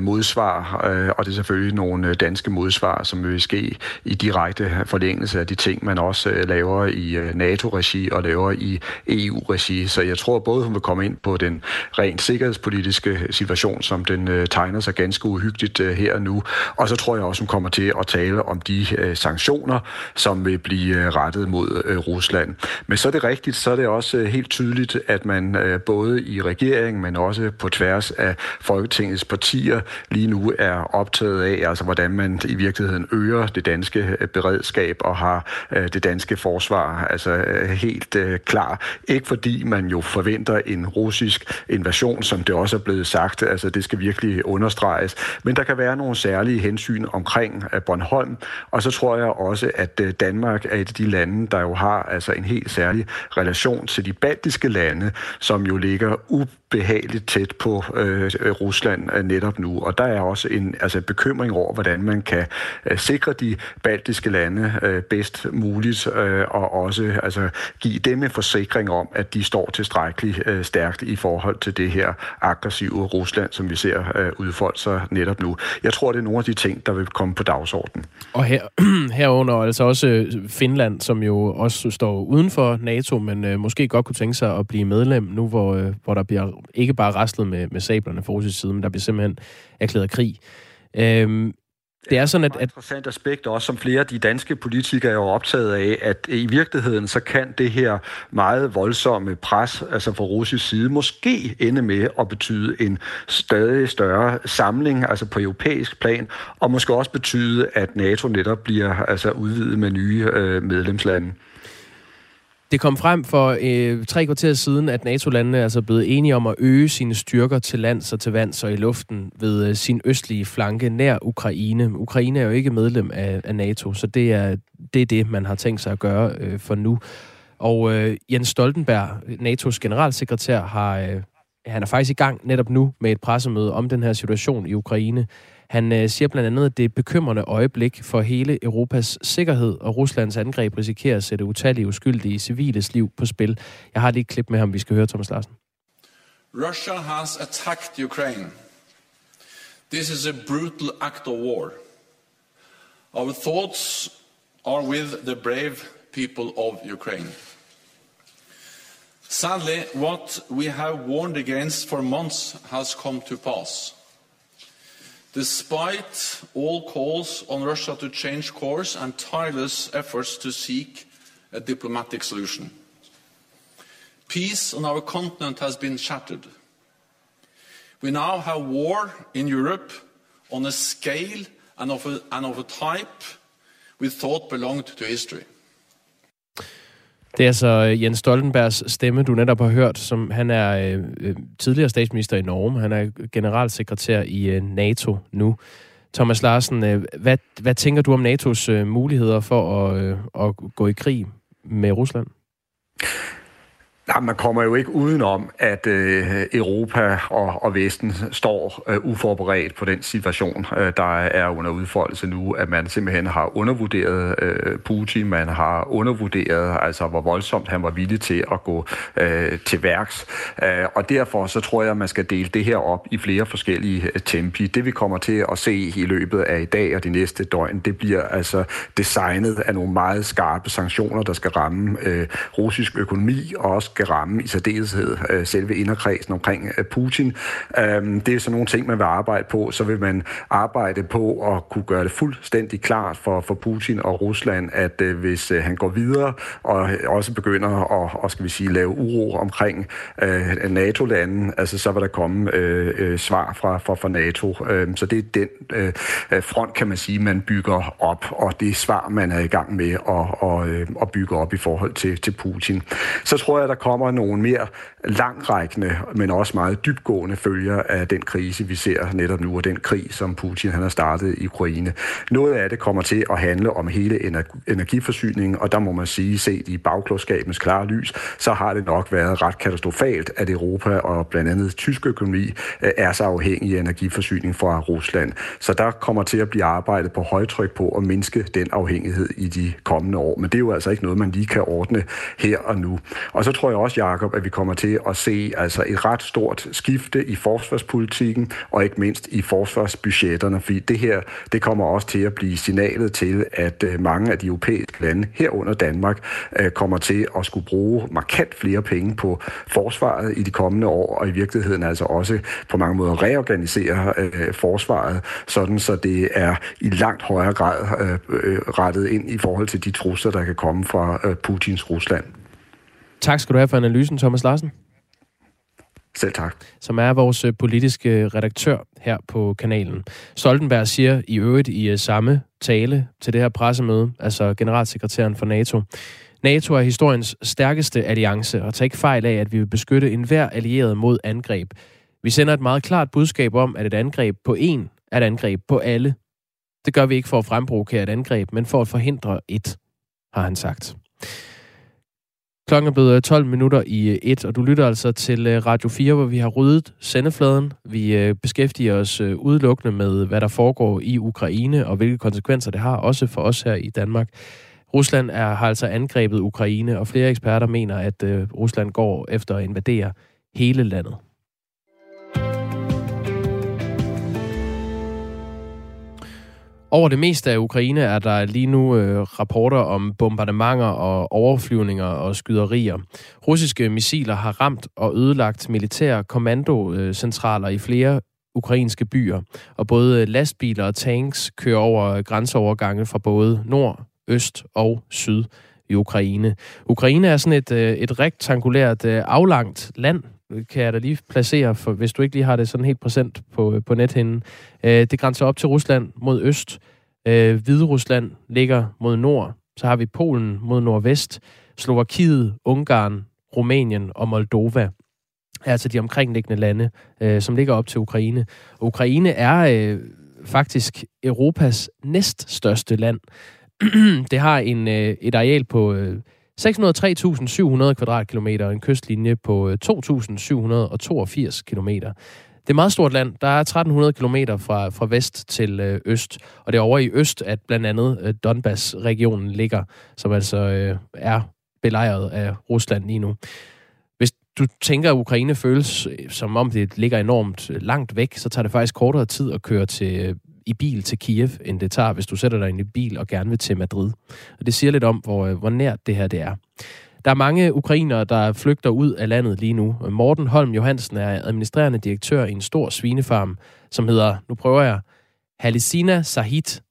modsvar, og det er selvfølgelig nogle danske modsvar, som vil ske i direkte forlængelse af de ting, man også laver i NATO-regi og laver i EU-regi. Så jeg tror både, hun vil komme ind på den rent sikkerhedspolitiske situation, som som den øh, tegner sig ganske uhyggeligt øh, her og nu. Og så tror jeg også, hun kommer til at tale om de øh, sanktioner, som vil blive øh, rettet mod øh, Rusland. Men så er det rigtigt, så er det også øh, helt tydeligt, at man øh, både i regeringen, men også på tværs af Folketingets partier lige nu er optaget af, altså hvordan man i virkeligheden øger det danske øh, beredskab og har øh, det danske forsvar altså øh, helt øh, klar. Ikke fordi man jo forventer en russisk invasion, som det også er blevet sagt, altså det skal virkelig understreges. Men der kan være nogle særlige hensyn omkring øh, Bornholm, og så tror jeg også, at øh, Danmark er et af de lande, der jo har altså en helt særlig relation til de baltiske lande, som jo ligger behageligt tæt på øh, øh, Rusland øh, netop nu. Og der er også en altså, bekymring over, hvordan man kan øh, sikre de baltiske lande øh, bedst muligt, øh, og også altså, give dem en forsikring om, at de står tilstrækkeligt øh, stærkt i forhold til det her aggressive Rusland, som vi ser øh, udfolde sig netop nu. Jeg tror, det er nogle af de ting, der vil komme på dagsordenen. Og her, herunder altså også øh, Finland, som jo også står uden for NATO, men øh, måske godt kunne tænke sig at blive medlem nu, hvor, øh, hvor der bliver ikke bare raslet med, med sablerne fra russisk side, men der bliver simpelthen erklæret krig. Øhm, det er sådan, at... Et interessant aspekt også, som flere af de danske politikere er jo optaget af, at i virkeligheden så kan det her meget voldsomme pres, altså fra russisk side, måske ende med at betyde en stadig større samling, altså på europæisk plan, og måske også betyde, at NATO netop bliver altså udvidet med nye øh, medlemslande. Det kom frem for øh, tre kvarter siden, at NATO-landene altså er altså blevet enige om at øge sine styrker til lands og til vands og i luften ved øh, sin østlige flanke nær Ukraine. Ukraine er jo ikke medlem af, af NATO, så det er, det er det, man har tænkt sig at gøre øh, for nu. Og øh, Jens Stoltenberg, NATO's generalsekretær, har, øh, han er faktisk i gang netop nu med et pressemøde om den her situation i Ukraine. Han øh, siger blandt andet, at det er et bekymrende øjeblik for hele Europas sikkerhed, og Ruslands angreb risikerer at sætte utallige uskyldige civiles liv på spil. Jeg har lige et klip med ham, vi skal høre, Thomas Larsen. Russia has attacked Ukraine. This is a brutal act of war. Our thoughts are with the brave people of Ukraine. Sadly, what we have warned against for months has come to pass. Despite all calls on Russia to change course and tireless efforts to seek a diplomatic solution, peace on our continent has been shattered. We now have war in Europe on a scale and of a, and of a type we thought belonged to history. Det er altså øh, Jens Stoltenbergs stemme, du netop har hørt, som han er øh, øh tidligere statsminister i Norge. Han er generalsekretær i øh, NATO nu. Thomas Larsen, øh, hvad, hvad tænker du om NATO's øh, muligheder for at, øh, at gå i krig med Rusland? Nej, man kommer jo ikke udenom, at øh, Europa og, og Vesten står øh, uforberedt på den situation, øh, der er under udfoldelse nu, at man simpelthen har undervurderet øh, Putin, man har undervurderet, altså hvor voldsomt han var villig til at gå øh, til værks. Øh, og derfor så tror jeg, at man skal dele det her op i flere forskellige øh, tempi. Det vi kommer til at se i løbet af i dag og de næste døgn, det bliver altså designet af nogle meget skarpe sanktioner, der skal ramme øh, russisk økonomi og også skal ramme i særdeleshed øh, selve inderkredsen omkring øh, Putin. Øh, det er sådan nogle ting, man vil arbejde på. Så vil man arbejde på at kunne gøre det fuldstændig klart for, for Putin og Rusland, at øh, hvis øh, han går videre og øh, også begynder at og skal vi sige, lave uro omkring øh, NATO-landen, altså så vil der komme øh, øh, svar fra, fra, fra NATO. Øh, så det er den øh, øh, front, kan man sige, man bygger op, og det svar, man er i gang med at, og, øh, at bygge op i forhold til, til Putin. Så tror jeg, der kommer kommer nogle mere langrækkende, men også meget dybgående følger af den krise, vi ser netop nu, og den krig, som Putin han har startet i Ukraine. Noget af det kommer til at handle om hele energiforsyningen, og der må man sige, set i bagklodskabens klare lys, så har det nok været ret katastrofalt, at Europa og blandt andet tysk økonomi øh, er så afhængig af energiforsyning fra Rusland. Så der kommer til at blive arbejdet på højtryk på at mindske den afhængighed i de kommende år. Men det er jo altså ikke noget, man lige kan ordne her og nu. Og så tror jeg også, Jakob, at vi kommer til at se altså et ret stort skifte i forsvarspolitikken, og ikke mindst i forsvarsbudgetterne, fordi det her, det kommer også til at blive signalet til, at øh, mange af de europæiske lande, herunder Danmark, øh, kommer til at skulle bruge markant flere penge på forsvaret i de kommende år, og i virkeligheden altså også på mange måder reorganisere øh, forsvaret, sådan så det er i langt højere grad øh, rettet ind i forhold til de trusler, der kan komme fra Putins Rusland. Tak skal du have for analysen, Thomas Larsen. Selv tak. Som er vores øh, politiske redaktør her på kanalen. Stoltenberg siger i øvrigt i øh, samme tale til det her pressemøde, altså generalsekretæren for NATO, NATO er historiens stærkeste alliance, og tager ikke fejl af, at vi vil beskytte enhver allieret mod angreb. Vi sender et meget klart budskab om, at et angreb på en er et angreb på alle. Det gør vi ikke for at fremprovokere et angreb, men for at forhindre et, har han sagt. Klokken er blevet øh, 12 minutter i øh, 1, og du lytter altså til øh, Radio 4, hvor vi har ryddet sendefladen. Vi beskæftiger os udelukkende med, hvad der foregår i Ukraine, og hvilke konsekvenser det har, også for os her i Danmark. Rusland er, har altså angrebet Ukraine, og flere eksperter mener, at Rusland går efter at invadere hele landet. Over det meste af Ukraine er der lige nu øh, rapporter om bombardementer og overflyvninger og skyderier. Russiske missiler har ramt og ødelagt militære kommandocentraler i flere ukrainske byer, og både lastbiler og tanks kører over grænseovergange fra både nord, øst og syd i Ukraine. Ukraine er sådan et, øh, et rektangulært øh, aflangt land kan jeg da lige placere, for hvis du ikke lige har det sådan helt præsent på, øh, på nethinden. Øh, det grænser op til Rusland mod øst. Øh, Hvide Rusland ligger mod nord. Så har vi Polen mod nordvest. Slovakiet, Ungarn, Rumænien og Moldova altså de omkringliggende lande, øh, som ligger op til Ukraine. Og Ukraine er øh, faktisk Europas næststørste land. det har en, øh, et areal på øh, 603.700 kvadratkilometer og en kystlinje på øh, 2.782 kilometer. Det er et meget stort land. Der er 1300 km fra, fra vest til øh, øst, og det er over i øst, at blandt andet øh, Donbass-regionen ligger, som altså øh, er belejret af Rusland lige nu. Hvis du tænker, at Ukraine føles øh, som om det ligger enormt øh, langt væk, så tager det faktisk kortere tid at køre til, i bil til Kiev, end det tager, hvis du sætter dig ind i bil og gerne vil til Madrid. Og det siger lidt om, hvor, hvor nært det her det er. Der er mange ukrainere, der flygter ud af landet lige nu. Morten Holm Johansen er administrerende direktør i en stor svinefarm, som hedder, nu prøver jeg, Halisina Sahit,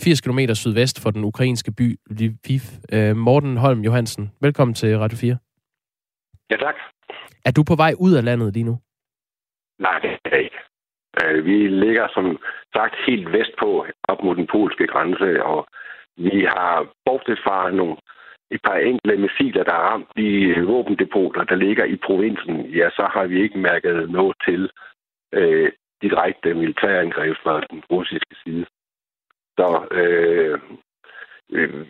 80 km sydvest for den ukrainske by Lviv. Øh, Morten Holm Johansen, velkommen til Radio 4. Ja, tak. Er du på vej ud af landet lige nu? Nej, det er ikke. Øh, vi ligger som sagt helt vestpå, op mod den polske grænse, og vi har bortset fra nogle et par enkelte missiler, der har ramt de øh, våbendepoter, der ligger i provinsen, ja, så har vi ikke mærket noget til øh, direkte militærangreb fra den russiske side. Så øh,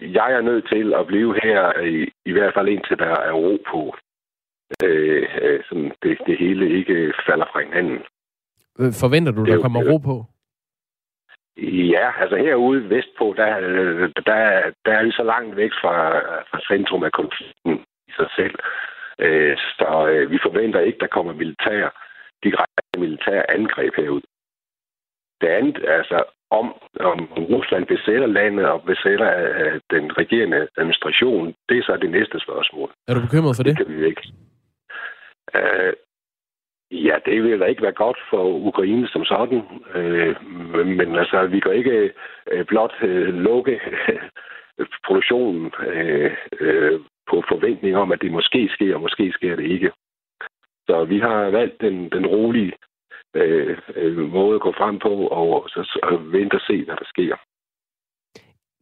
jeg er nødt til at blive her, i, i hvert fald indtil der er ro på. Øh, øh, sådan det, det hele ikke falder fra hinanden. Forventer du, der kommer ro på? Ja, altså herude vestpå, der, der, der er vi så langt væk fra, fra centrum af konflikten i sig selv. Øh, så øh, vi forventer ikke, der kommer militær, direkte militær angreb herude. Det andet, altså om, om Rusland besætter landet og besætter uh, den regerende administration, det er så det næste spørgsmål. Er du bekymret for det? Det kan vi ikke. Ja, det vil da ikke være godt for Ukraine som sådan. Øh, men altså, vi kan ikke øh, blot øh, lukke øh, produktionen øh, øh, på forventning om, at det måske sker, og måske sker det ikke. Så vi har valgt den, den rolige øh, øh, måde at gå frem på, og så, så vente og se, hvad der sker.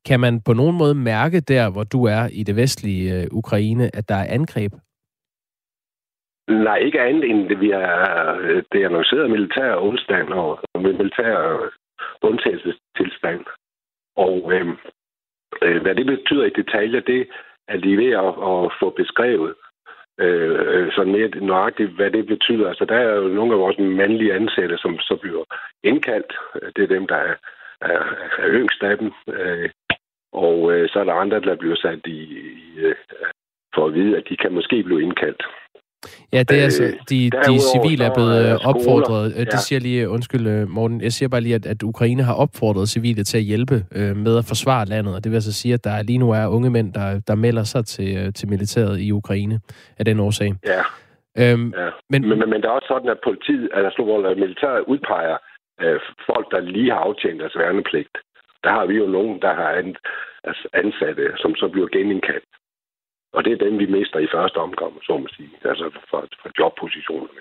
Kan man på nogen måde mærke der, hvor du er i det vestlige øh, Ukraine, at der er angreb Nej, ikke andet end det, vi har det er annonceret militær onsdag og militær undtagelsestilstand. Og øh, øh, hvad det betyder i detaljer, det er lige ved at, at få beskrevet øh, sådan mere nøjagtigt, hvad det betyder. Altså, der er jo nogle af vores mandlige ansatte, som så bliver indkaldt. Det er dem, der er, er, er yngst af dem. Øh, og øh, så er der andre, der bliver sat i, i øh, for at vide, at de kan måske blive indkaldt. Ja, det er altså, de, de civile er blevet er opfordret, ja. det siger lige, undskyld Morten, jeg siger bare lige, at, at Ukraine har opfordret civile til at hjælpe øh, med at forsvare landet, og det vil altså sige, at der lige nu er unge mænd, der, der melder sig til, øh, til militæret i Ukraine af den årsag. Ja. Øhm, ja. Men, men, men, men det er også sådan, at politiet, altså militæret udpeger øh, folk, der lige har aftjent deres værnepligt. Der har vi jo nogen, der har altså ansatte, som så bliver genindkaldt. Og det er dem, vi mister i første omgang, så må sige, altså fra, fra jobpositionerne.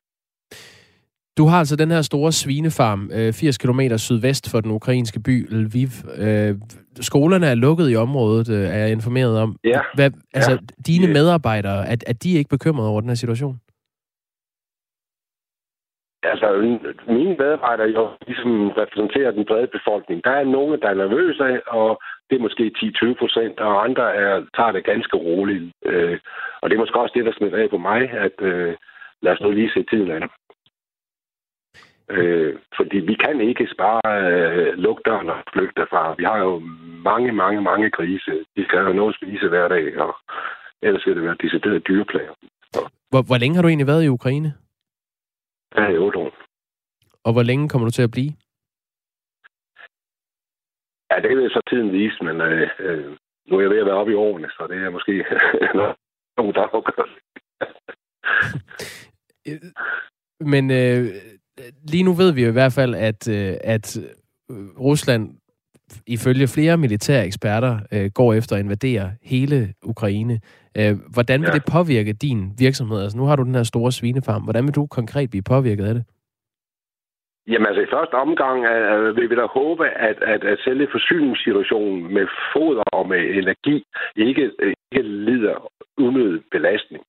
Du har altså den her store svinefarm, 80 km sydvest for den ukrainske by Lviv. Øh, skolerne er lukket i området, øh, er jeg informeret om. Ja. Hvad, altså, ja. dine medarbejdere, er, er de ikke bekymrede over den her situation? Altså, mine medarbejdere jo ligesom repræsenterer den brede befolkning. Der er nogle, der er nervøse, og det er måske 10-20 procent, og andre er, tager det ganske roligt. Øh, og det er måske også det, der smitter af på mig, at øh, lad os nu lige se tiden det. Øh, fordi vi kan ikke spare øh, lugtdøren og flygte fra. Vi har jo mange, mange, mange grise. Vi skal have noget spise hver dag, og ellers vil det være decideret dyreplager. Hvor, hvor længe har du egentlig været i Ukraine? Ja, i otte år. Og hvor længe kommer du til at blive? Ja, det vil så tiden vise, men øh, øh, nu er jeg ved at være oppe i årene, så det er måske nogle der afgør Men øh, lige nu ved vi jo i hvert fald, at, øh, at Rusland ifølge flere militære eksperter øh, går efter at invadere hele Ukraine. Øh, hvordan vil ja. det påvirke din virksomhed? Altså nu har du den her store svinefarm. Hvordan vil du konkret blive påvirket af det? Jamen altså i første omgang øh, øh, vil vi da håbe, at, at, at selve forsyningssituationen med foder og med energi ikke, øh, ikke lider unødig belastning.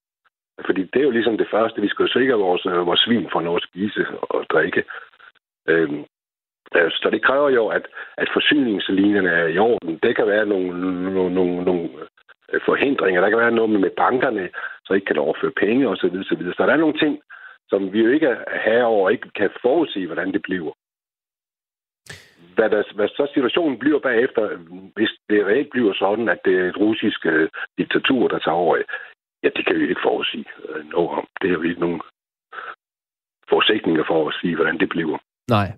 Fordi det er jo ligesom det første. Vi skal jo sikre vores, øh, vores svin for noget at spise og drikke. Øhm, øh, så det kræver jo, at, at forsyningslinjerne er i orden. Det kan være nogle, nogle, nogle, nogle forhindringer. Der kan være noget med bankerne, så ikke kan overføre penge osv. Så, videre, så, videre. så der er nogle ting, som vi jo ikke er over og ikke kan forudsige, hvordan det bliver. Hvad, der, hvad så situationen bliver bagefter, hvis det reelt bliver sådan, at det er et russisk uh, diktatur, der tager over, ja, det kan vi ikke forudsige uh, noget om. Det har vi ikke nogen forudsætninger for at sige, hvordan det bliver. Nej.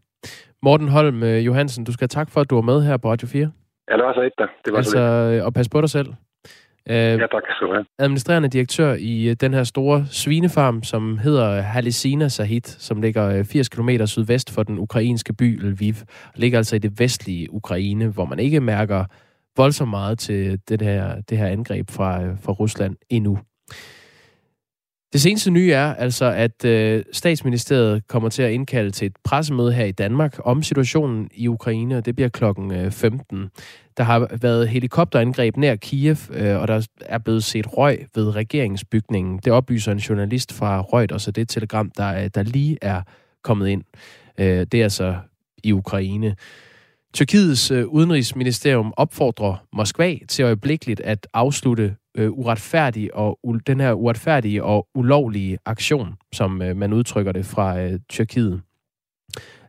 Morten Holm øh, Johansen, du skal have tak for, at du var med her på Radio 4. Ja, det var så et der. Det var altså, så lidt. og pas på dig selv. Øh, ja, tak skal du have. Administrerende direktør i øh, den her store svinefarm, som hedder Halisina Sahit, som ligger 80 km sydvest for den ukrainske by Lviv, og ligger altså i det vestlige Ukraine, hvor man ikke mærker voldsomt meget til det her, det her angreb fra, fra Rusland endnu. Det seneste nye er altså, at øh, statsministeriet kommer til at indkalde til et pressemøde her i Danmark om situationen i Ukraine, og det bliver klokken øh, 15. Der har været helikopterangreb nær Kiev, øh, og der er blevet set røg ved regeringsbygningen. Det oplyser en journalist fra Reuters, og det telegram, der, øh, der lige er kommet ind. Øh, det er altså i Ukraine. Tyrkiets øh, udenrigsministerium opfordrer Moskva til øjeblikkeligt at afslutte øh, uretfærdig og den her uretfærdige og ulovlige aktion, som øh, man udtrykker det fra øh, Tyrkiet.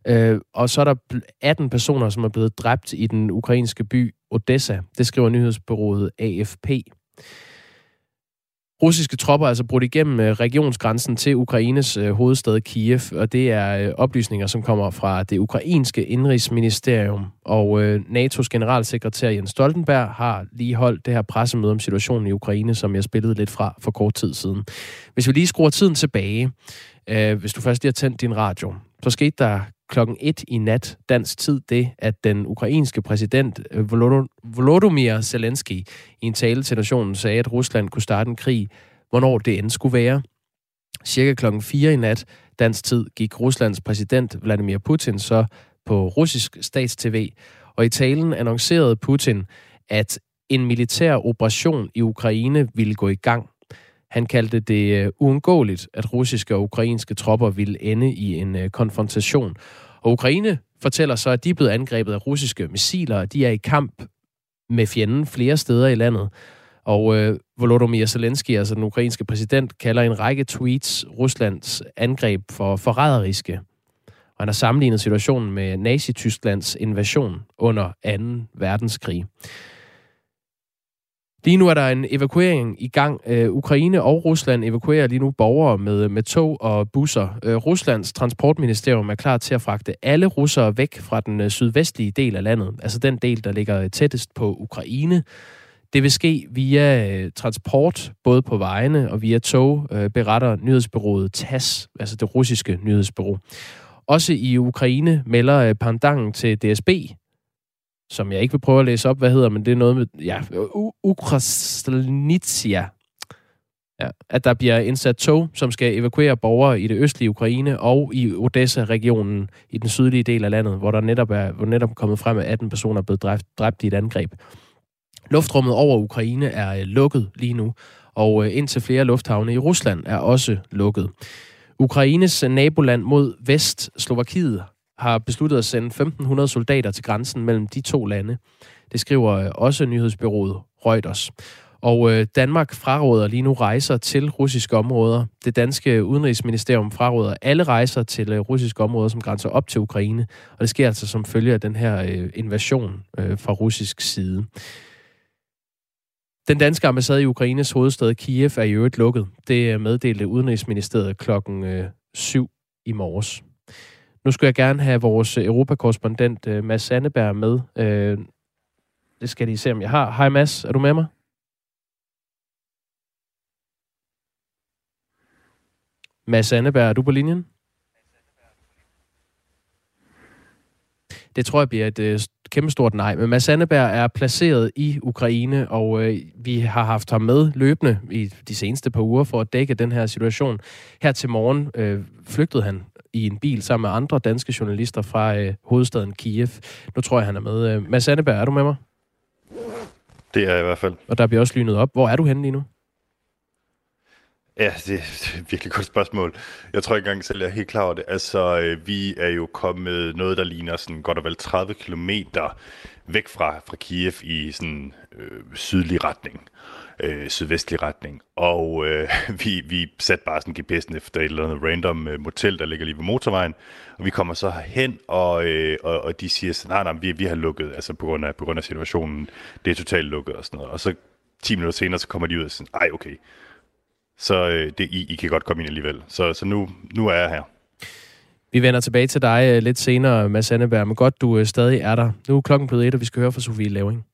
Øh, og så er der 18 personer, som er blevet dræbt i den ukrainske by Odessa. Det skriver nyhedsbyrået AFP. Russiske tropper altså brudt igennem øh, regionsgrænsen til Ukraines øh, hovedstad Kiev, og det er øh, oplysninger, som kommer fra det ukrainske indrigsministerium. Og NATO's generalsekretær Jens Stoltenberg har lige holdt det her pressemøde om situationen i Ukraine, som jeg spillede lidt fra for kort tid siden. Hvis vi lige skruer tiden tilbage, hvis du først lige har tændt din radio, så skete der klokken 1 i nat dansk tid det, at den ukrainske præsident øh, Volodymyr Zelensky i en tale til nationen sagde, at Rusland kunne starte en krig, hvornår det end skulle være. Cirka klokken 4 i nat dansk tid gik Ruslands præsident Vladimir Putin så på russisk statstv, og i talen annoncerede Putin, at en militær operation i Ukraine ville gå i gang. Han kaldte det øh, uundgåeligt, at russiske og ukrainske tropper ville ende i en øh, konfrontation. Og Ukraine fortæller så, at de er blevet angrebet af russiske missiler, og de er i kamp med fjenden flere steder i landet. Og øh, Volodymyr Zelensky, altså den ukrainske præsident, kalder en række tweets Ruslands angreb for forræderiske. Og han har sammenlignet situationen med Nazi-Tysklands invasion under 2. verdenskrig. Lige nu er der en evakuering i gang. Uh, Ukraine og Rusland evakuerer lige nu borgere med, med tog og busser. Øh, Ruslands transportministerium er klar til at fragte alle russere væk fra den øh, sydvestlige del af landet, altså den del, der ligger tættest på Ukraine. Det vil ske via transport, både på vejene og via tog, beretter nyhedsbyrået TAS, altså det russiske nyhedsbyrå. Også i Ukraine melder uh, pandangen til DSB, som jeg ikke vil prøve at læse op, hvad hedder, men det er noget med, ja, Ukrasnitsia. Ja, at der bliver indsat tog, som skal evakuere borgere i det østlige Ukraine og i Odessa-regionen i den sydlige del af landet, hvor der netop er, hvor netop er kommet frem, at 18 personer er blevet dræbt, dræbt i et angreb. Luftrummet over Ukraine er øh, lukket lige nu, og øh, indtil flere lufthavne i Rusland er også lukket. Ukraines naboland mod vest, Slovakiet, har besluttet at sende 1.500 soldater til grænsen mellem de to lande. Det skriver øh, også nyhedsbyrået Reuters. Og øh, Danmark fraråder lige nu rejser til russiske områder. Det danske udenrigsministerium fraråder alle rejser til øh, russiske områder, som grænser op til Ukraine. Og det sker altså som følge af den her øh, invasion øh, fra russisk side. Den danske ambassade i Ukraines hovedstad Kiev er i øvrigt lukket. Det meddelte Udenrigsministeriet klokken 7 i morges. Nu skulle jeg gerne have vores europakorrespondent uh, Mads Sandeberg med. Uh, det skal lige se, om jeg har. Hej Mads, er du med mig? Mads Sandeberg, er du på linjen? Det tror jeg bliver et uh, kæmpestort nej. Men Mads Sandeberg er placeret i Ukraine, og vi har haft ham med løbende i de seneste par uger for at dække den her situation. Her til morgen flygtede han i en bil sammen med andre danske journalister fra øh, hovedstaden Kiev. Nu tror jeg, han er med. Øh, Mads Anneberg, er du med mig? Det er jeg i hvert fald. Og der bliver også lynet op. Hvor er du henne lige nu? Ja, det er et virkelig godt spørgsmål. Jeg tror ikke engang selv, jeg er helt klar over det. Altså, øh, vi er jo kommet noget, der ligner sådan godt og vel 30 kilometer væk fra, fra Kiev i sådan øh, sydlig retning øh, sydvestlig retning. Og øh, vi, vi satte bare sådan GPS'en efter et eller andet random øh, motel, der ligger lige ved motorvejen. Og vi kommer så hen, og, øh, og, og de siger sådan, nej, nej, vi, vi har lukket, altså på grund, af, på grund af situationen, det er totalt lukket og sådan noget. Og så 10 minutter senere, så kommer de ud og siger, ej okay, så øh, det, I, I kan godt komme ind alligevel. Så, så nu, nu er jeg her. Vi vender tilbage til dig øh, lidt senere, Mads Anneberg, men godt, du øh, stadig er der. Nu er klokken blevet et, og vi skal høre fra Sofie Lavring.